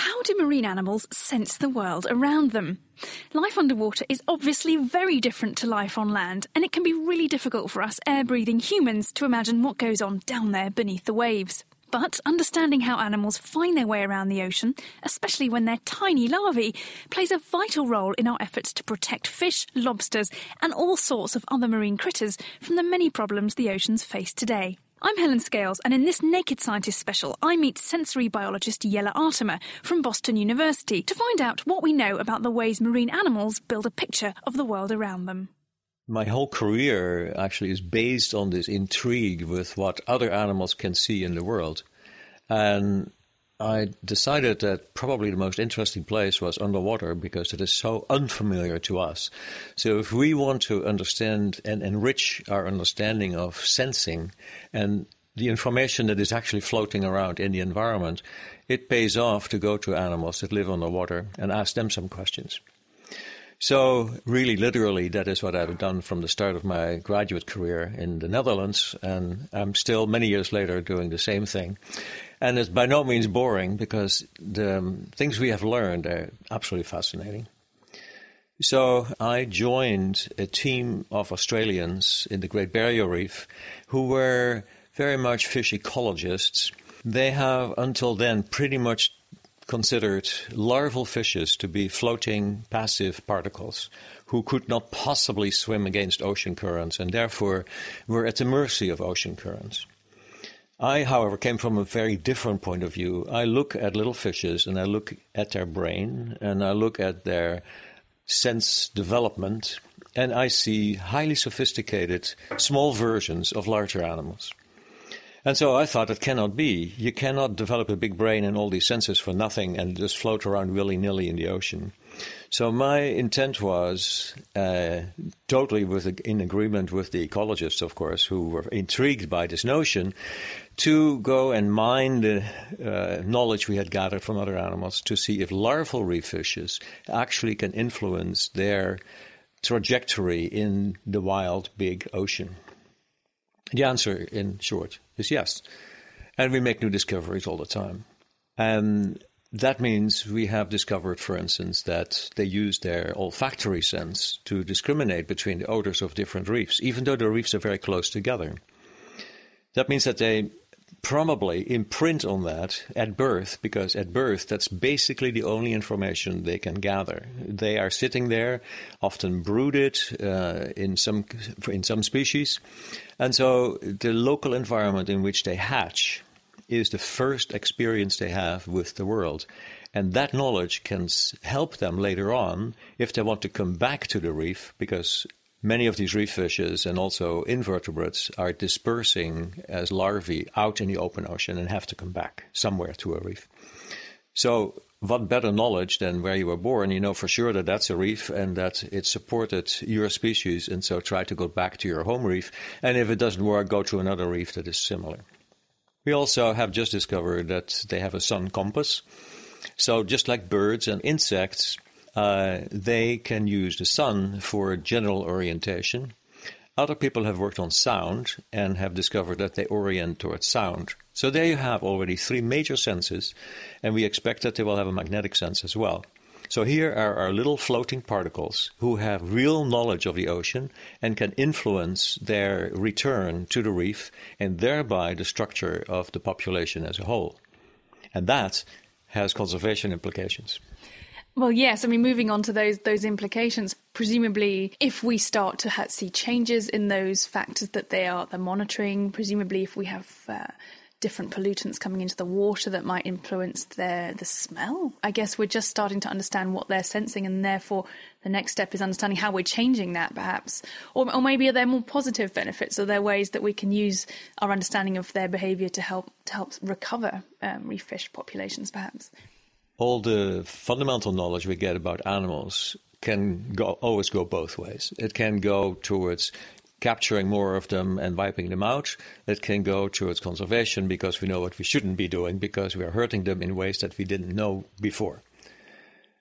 How do marine animals sense the world around them? Life underwater is obviously very different to life on land, and it can be really difficult for us air breathing humans to imagine what goes on down there beneath the waves. But understanding how animals find their way around the ocean, especially when they're tiny larvae, plays a vital role in our efforts to protect fish, lobsters, and all sorts of other marine critters from the many problems the oceans face today. I'm Helen Scales, and in this Naked Scientist special, I meet sensory biologist Jelle Atema from Boston University to find out what we know about the ways marine animals build a picture of the world around them. My whole career actually is based on this intrigue with what other animals can see in the world. And I decided that probably the most interesting place was underwater because it is so unfamiliar to us. So if we want to understand and enrich our understanding of sensing and the information that is actually floating around in the environment, it pays off to go to animals that live underwater and ask them some questions. So, really, literally, that is what I've done from the start of my graduate career in the Netherlands, and I'm still many years later doing the same thing. And it's by no means boring because the um, things we have learned are absolutely fascinating. So I joined a team of Australians in the Great Barrier Reef who were very much fish ecologists. They have until then pretty much considered larval fishes to be floating passive particles who could not possibly swim against ocean currents and therefore were at the mercy of ocean currents. I, however, came from a very different point of view. I look at little fishes and I look at their brain and I look at their sense development and I see highly sophisticated small versions of larger animals. And so I thought it cannot be. You cannot develop a big brain and all these senses for nothing and just float around willy nilly in the ocean. So my intent was uh, totally with, in agreement with the ecologists, of course, who were intrigued by this notion, to go and mine the uh, knowledge we had gathered from other animals to see if larval reef fishes actually can influence their trajectory in the wild big ocean. The answer, in short, is yes. And we make new discoveries all the time. And that means we have discovered, for instance, that they use their olfactory sense to discriminate between the odors of different reefs, even though the reefs are very close together. That means that they probably imprint on that at birth, because at birth, that's basically the only information they can gather. They are sitting there, often brooded uh, in some in some species, and so the local environment in which they hatch is the first experience they have with the world. And that knowledge can help them later on if they want to come back to the reef because many of these reef fishes and also invertebrates are dispersing as larvae out in the open ocean and have to come back somewhere to a reef. So, what better knowledge than where you were born? You know for sure that that's a reef and that it supported your species, and so try to go back to your home reef. And if it doesn't work, go to another reef that is similar. We also have just discovered that they have a sun compass. So, just like birds and insects, uh, they can use the sun for general orientation. Other people have worked on sound and have discovered that they orient towards sound. So, there you have already three major senses, and we expect that they will have a magnetic sense as well. So here are our little floating particles who have real knowledge of the ocean and can influence their return to the reef and thereby the structure of the population as a whole. And that has conservation implications. Well, yes. I mean, moving on to those those implications, presumably, if we start to see changes in those factors that they are they're monitoring, presumably, if we have uh, different pollutants coming into the water that might influence their the smell. I guess we're just starting to understand what they're sensing, and therefore the next step is understanding how we're changing that, perhaps, or, or maybe are there more positive benefits? Are there ways that we can use our understanding of their behaviour to help to help recover um, reef fish populations, perhaps? All the fundamental knowledge we get about animals can go, always go both ways. It can go towards capturing more of them and wiping them out. It can go towards conservation because we know what we shouldn't be doing because we are hurting them in ways that we didn't know before.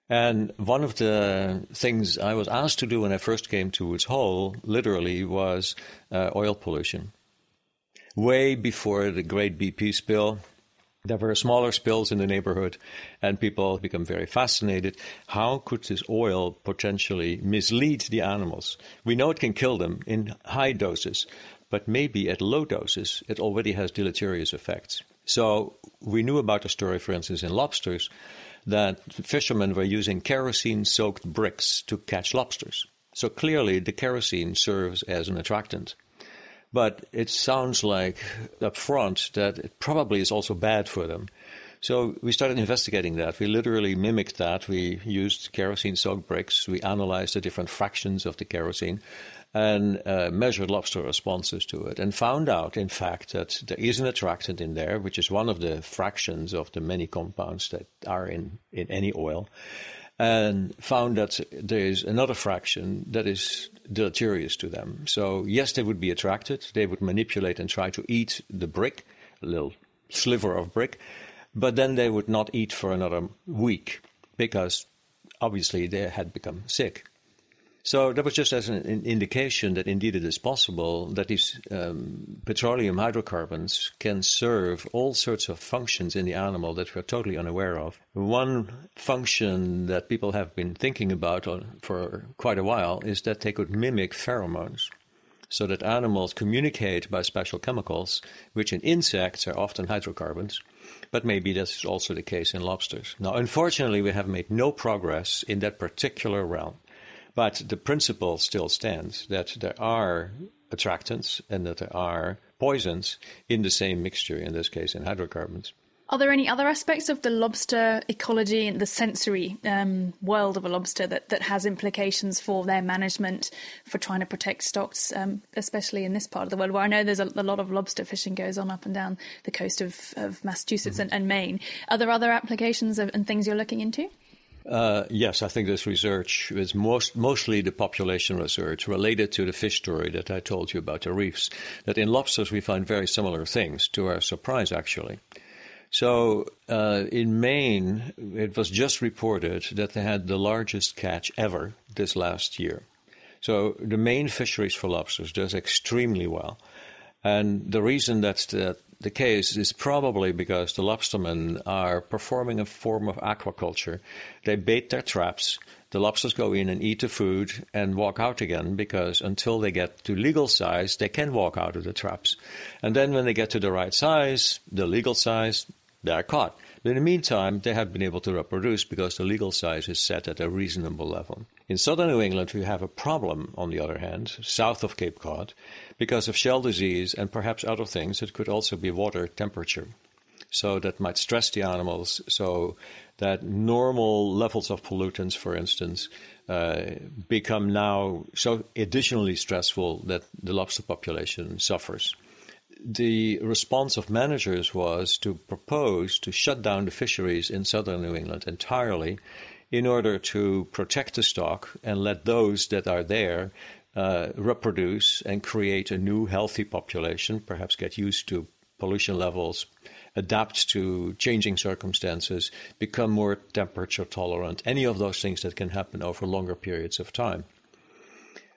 And one of the things I was asked to do when I first came to Woods Hole, literally, was uh, oil pollution. Way before the great BP spill, there were smaller spills in the neighborhood, and people become very fascinated. How could this oil potentially mislead the animals? We know it can kill them in high doses, but maybe at low doses it already has deleterious effects. So we knew about a story, for instance, in lobsters, that fishermen were using kerosene soaked bricks to catch lobsters. So clearly the kerosene serves as an attractant. But it sounds like up front that it probably is also bad for them. So we started investigating that. We literally mimicked that. We used kerosene soaked bricks. We analyzed the different fractions of the kerosene and uh, measured lobster responses to it and found out, in fact, that there is an attractant in there, which is one of the fractions of the many compounds that are in, in any oil and found that there is another fraction that is deleterious to them. So, yes, they would be attracted. They would manipulate and try to eat the brick, a little sliver of brick, but then they would not eat for another week because obviously they had become sick. So that was just as an indication that indeed it is possible that these um, petroleum hydrocarbons can serve all sorts of functions in the animal that we're totally unaware of. One function that people have been thinking about for quite a while is that they could mimic pheromones so that animals communicate by special chemicals, which in insects are often hydrocarbons. But maybe that's also the case in lobsters. Now, unfortunately, we have made no progress in that particular realm. But the principle still stands that there are attractants and that there are poisons in the same mixture, in this case in hydrocarbons. Are there any other aspects of the lobster ecology and the sensory um, world of a lobster that, that has implications for their management, for trying to protect stocks, um, especially in this part of the world where I know there's a, a, lot of lobster fishing goes on up and down the coast of, of Massachusetts mm-hmm. and, and, Maine? Are there other applications of, and things you're looking into? Uh, yes, I think this research is most, mostly the population research related to the fish story that I told you about the reefs. That in lobsters we find very similar things, to our surprise, actually. So uh, in Maine, it was just reported that they had the largest catch ever this last year. So the Maine fisheries for lobsters does extremely well. And the reason that's the, the case is probably because the lobstermen are performing a form of aquaculture. They bait their traps, the lobsters go in and eat the food and walk out again because until they get to legal size, they can walk out of the traps. And then when they get to the right size, the legal size, they're caught. But in the meantime, they have been able to reproduce because the legal size is set at a reasonable level. In southern New England, we have a problem, on the other hand, south of Cape Cod, because of shell disease and perhaps other things. It could also be water temperature. So that might stress the animals so that normal levels of pollutants, for instance, uh, become now so additionally stressful that the lobster population suffers. The response of managers was to propose to shut down the fisheries in southern New England entirely in order to protect the stock and let those that are there uh, reproduce and create a new healthy population, perhaps get used to pollution levels, adapt to changing circumstances, become more temperature tolerant, any of those things that can happen over longer periods of time.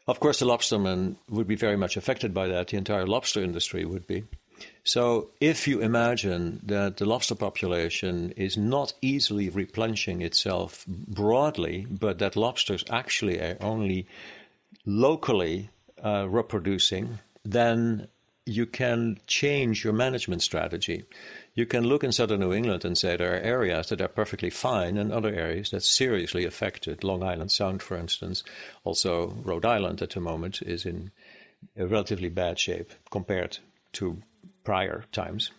Of course, the lobstermen would be very much affected by that. The entire lobster industry would be. So, if you imagine that the lobster population is not easily replenishing itself broadly, but that lobsters actually are only locally uh, reproducing, then you can change your management strategy. You can look in southern New England and say there are areas that are perfectly fine and other areas that seriously affected. Long Island Sound, for instance, also Rhode Island at the moment is in a relatively bad shape compared to prior times.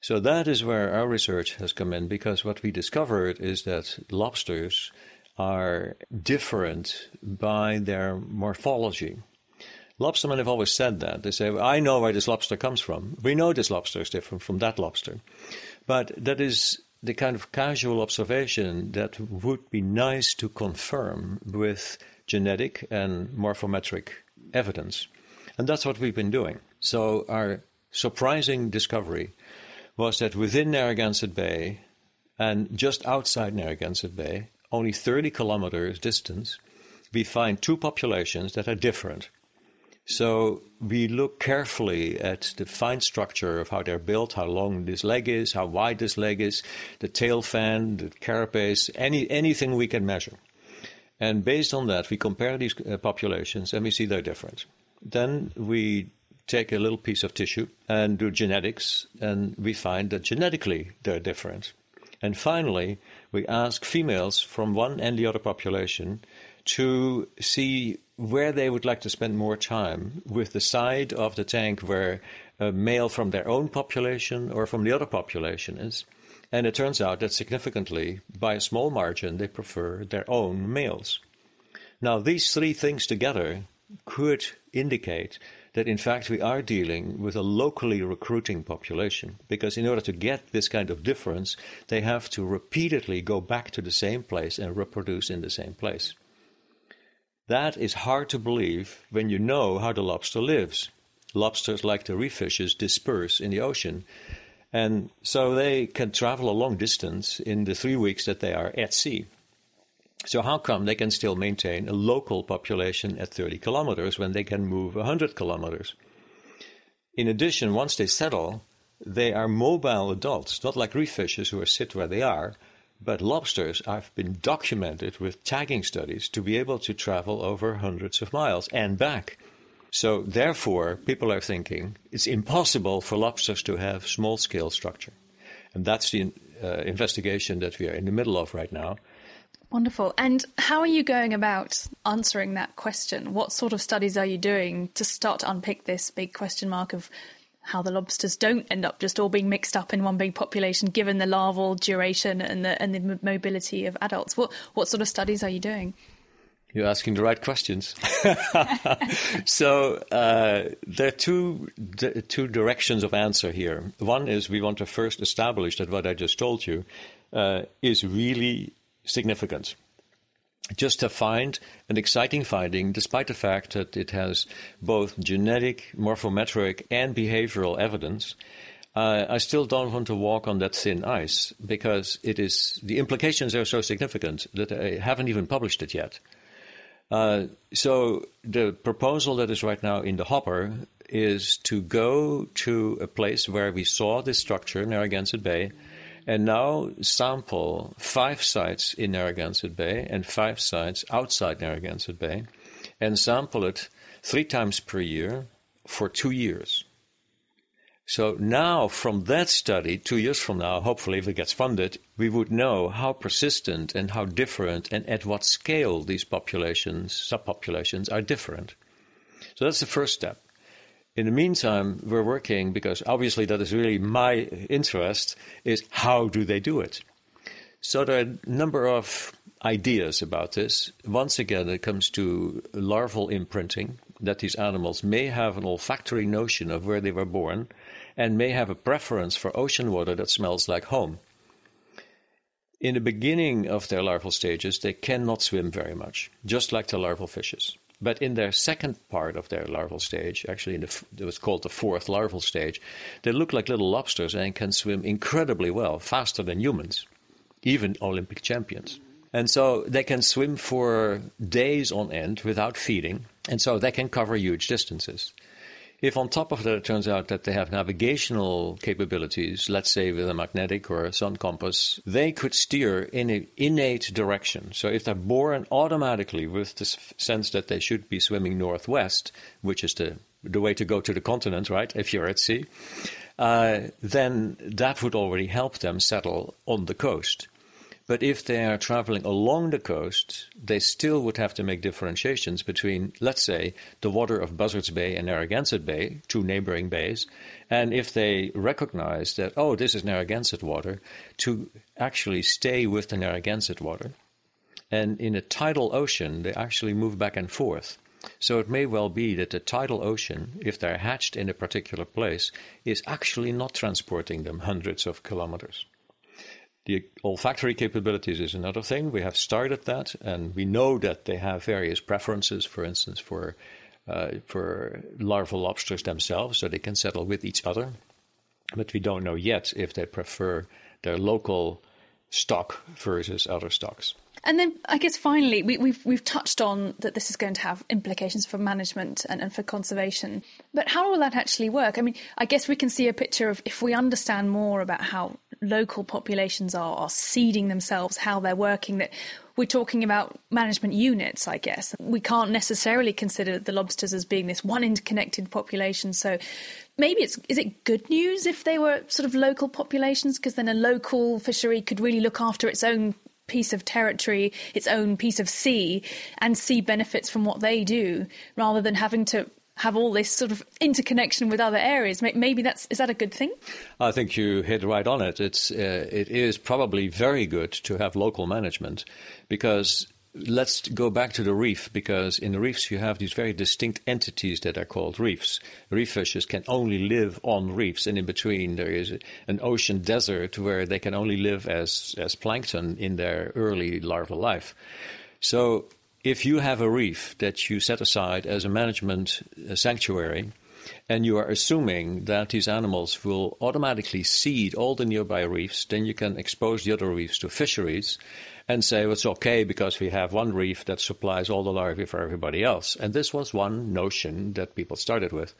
So that is where our research has come in because what we discovered is that lobsters are different by their morphology. Lobstermen have always said that. They say, I know where this lobster comes from. We know this lobster is different from that lobster. But that is the kind of casual observation that would be nice to confirm with genetic and morphometric evidence. And that's what we've been doing. So our surprising discovery was that within Narragansett Bay and just outside Narragansett Bay, only 30 kilometers distance, we find two populations that are different. So we look carefully at the fine structure of how they're built, how long this leg is, how wide this leg is, the tail fan, the carapace, any anything we can measure. And based on that, we compare these uh, populations and we see they're different. Then we take a little piece of tissue and do genetics, and we find that genetically they're different. And finally, we ask females from one and the other population to see where they would like to spend more time with the side of the tank where a male from their own population or from the other population is. And it turns out that significantly, by a small margin, they prefer their own males. Now, these three things together could indicate that in fact we are dealing with a locally recruiting population because in order to get this kind of difference, they have to repeatedly go back to the same place and reproduce in the same place. That is hard to believe when you know how the lobster lives. Lobsters, like the reef fishes, disperse in the ocean. And so they can travel a long distance in the three weeks that they are at sea. So, how come they can still maintain a local population at 30 kilometers when they can move 100 kilometers? In addition, once they settle, they are mobile adults, not like reef fishes who are sit where they are, but lobsters have been documented with tagging studies to be able to travel over hundreds of miles and back. So, therefore, people are thinking it's impossible for lobsters to have small scale structure. And that's the uh, investigation that we are in the middle of right now. Wonderful. And how are you going about answering that question? What sort of studies are you doing to start to unpick this big question mark of how the lobsters don't end up just all being mixed up in one big population, given the larval duration and the and the mobility of adults. What what sort of studies are you doing? You're asking the right questions. so uh, there are two d- two directions of answer here. One is we want to first establish that what I just told you uh, is really significant just to find an exciting finding, despite the fact that it has both genetic, morphometric, and behavioral evidence. Uh, I still don't want to walk on that thin ice because it is the implications are so significant that I haven't even published it yet. Uh, so the proposal that is right now in the hopper is to go to a place where we saw this structure, Narragansett Bay, and now sample five sites in Narragansett Bay and five sites outside Narragansett Bay and sample it three times per year for two years. So now, from that study, two years from now, hopefully, if it gets funded, we would know how persistent and how different and at what scale these populations, subpopulations, are different. So that's the first step. In the meantime, we're working because obviously that is really my interest is how do they do it? So there are a number of ideas about this. Once again, it comes to larval imprinting, that these animals may have an olfactory notion of where they were born and may have a preference for ocean water that smells like home. In the beginning of their larval stages, they cannot swim very much, just like the larval fishes. But in their second part of their larval stage, actually, in the, it was called the fourth larval stage, they look like little lobsters and can swim incredibly well, faster than humans, even Olympic champions. And so they can swim for days on end without feeding, and so they can cover huge distances. If on top of that it turns out that they have navigational capabilities, let's say with a magnetic or a sun compass, they could steer in an innate direction. So if they're born automatically with the sense that they should be swimming northwest, which is the the way to go to the continent, right? If you're at sea, uh, then that would already help them settle on the coast. But if they are traveling along the coast, they still would have to make differentiations between, let's say, the water of Buzzards Bay and Narragansett Bay, two neighboring bays, and if they recognize that, oh, this is Narragansett water, to actually stay with the Narragansett water. And in a tidal ocean, they actually move back and forth. So it may well be that the tidal ocean, if they're hatched in a particular place, is actually not transporting them hundreds of kilometers. The olfactory capabilities is another thing. We have started that, and we know that they have various preferences, for instance, for uh, for larval lobsters themselves, so they can settle with each other. But we don't know yet if they prefer their local stock versus other stocks. And then I guess finally, we, have we've, we've touched on that this is going to have implications for management and, and for conservation. But how will that actually work? I mean, I guess we can see a picture of if we understand more about how local populations are, are seeding themselves, how they're working, that we're talking about management units, I guess. We can't necessarily consider the lobsters as being this one interconnected population. So maybe it's is it good news if they were sort of local populations because then a local fishery could really look after its own piece of territory, its own piece of sea, and see benefits from what they do, rather than having to have all this sort of interconnection with other areas. Maybe that's is that a good thing? I think you hit right on it. It's uh, it is probably very good to have local management because let's go back to the reef because in the reefs you have these very distinct entities that are called reefs. Reef fishes can only live on reefs, and in between there is an ocean desert where they can only live as as plankton in their early larval life. So if you have a reef that you set aside as a management uh, sanctuary, and you are assuming that these animals will automatically seed all the nearby reefs, then you can expose the other reefs to fisheries and say well, it's okay because we have one reef that supplies all the larvae for everybody else. And this was one notion that people started with.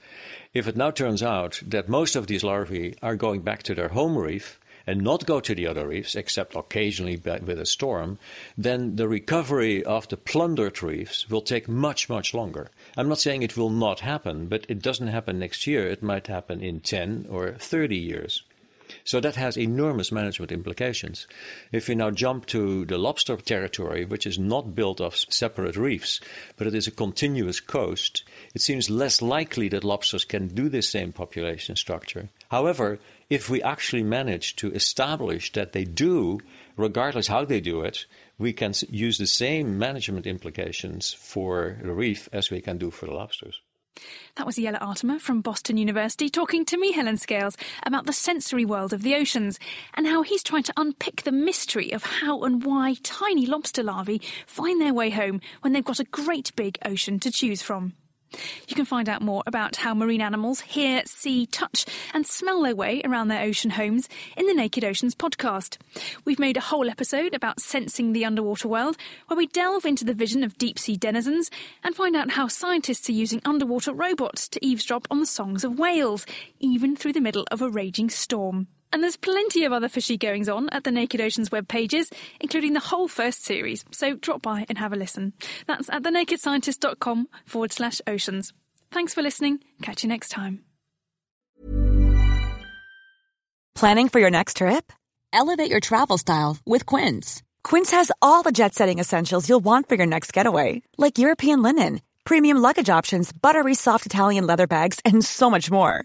If it now turns out that most of these larvae are going back to their home reef, and not go to the other reefs, except occasionally with a storm, then the recovery of the plundered reefs will take much, much longer. I'm not saying it will not happen, but it doesn't happen next year. It might happen in 10 or 30 years. So that has enormous management implications. If we now jump to the lobster territory, which is not built of separate reefs, but it is a continuous coast, it seems less likely that lobsters can do the same population structure. However, if we actually manage to establish that they do, regardless how they do it, we can use the same management implications for the reef as we can do for the lobsters. That was Jelle Atema from Boston University talking to me, Helen Scales, about the sensory world of the oceans and how he's trying to unpick the mystery of how and why tiny lobster larvae find their way home when they've got a great big ocean to choose from. You can find out more about how marine animals hear, see, touch, and smell their way around their ocean homes in the Naked Oceans podcast. We've made a whole episode about sensing the underwater world, where we delve into the vision of deep sea denizens and find out how scientists are using underwater robots to eavesdrop on the songs of whales, even through the middle of a raging storm. And there's plenty of other fishy goings on at the Naked Oceans web pages, including the whole first series, so drop by and have a listen. That's at thenakedscientist.com forward slash oceans. Thanks for listening. Catch you next time. Planning for your next trip? Elevate your travel style with Quince. Quince has all the jet setting essentials you'll want for your next getaway, like European linen, premium luggage options, buttery soft Italian leather bags, and so much more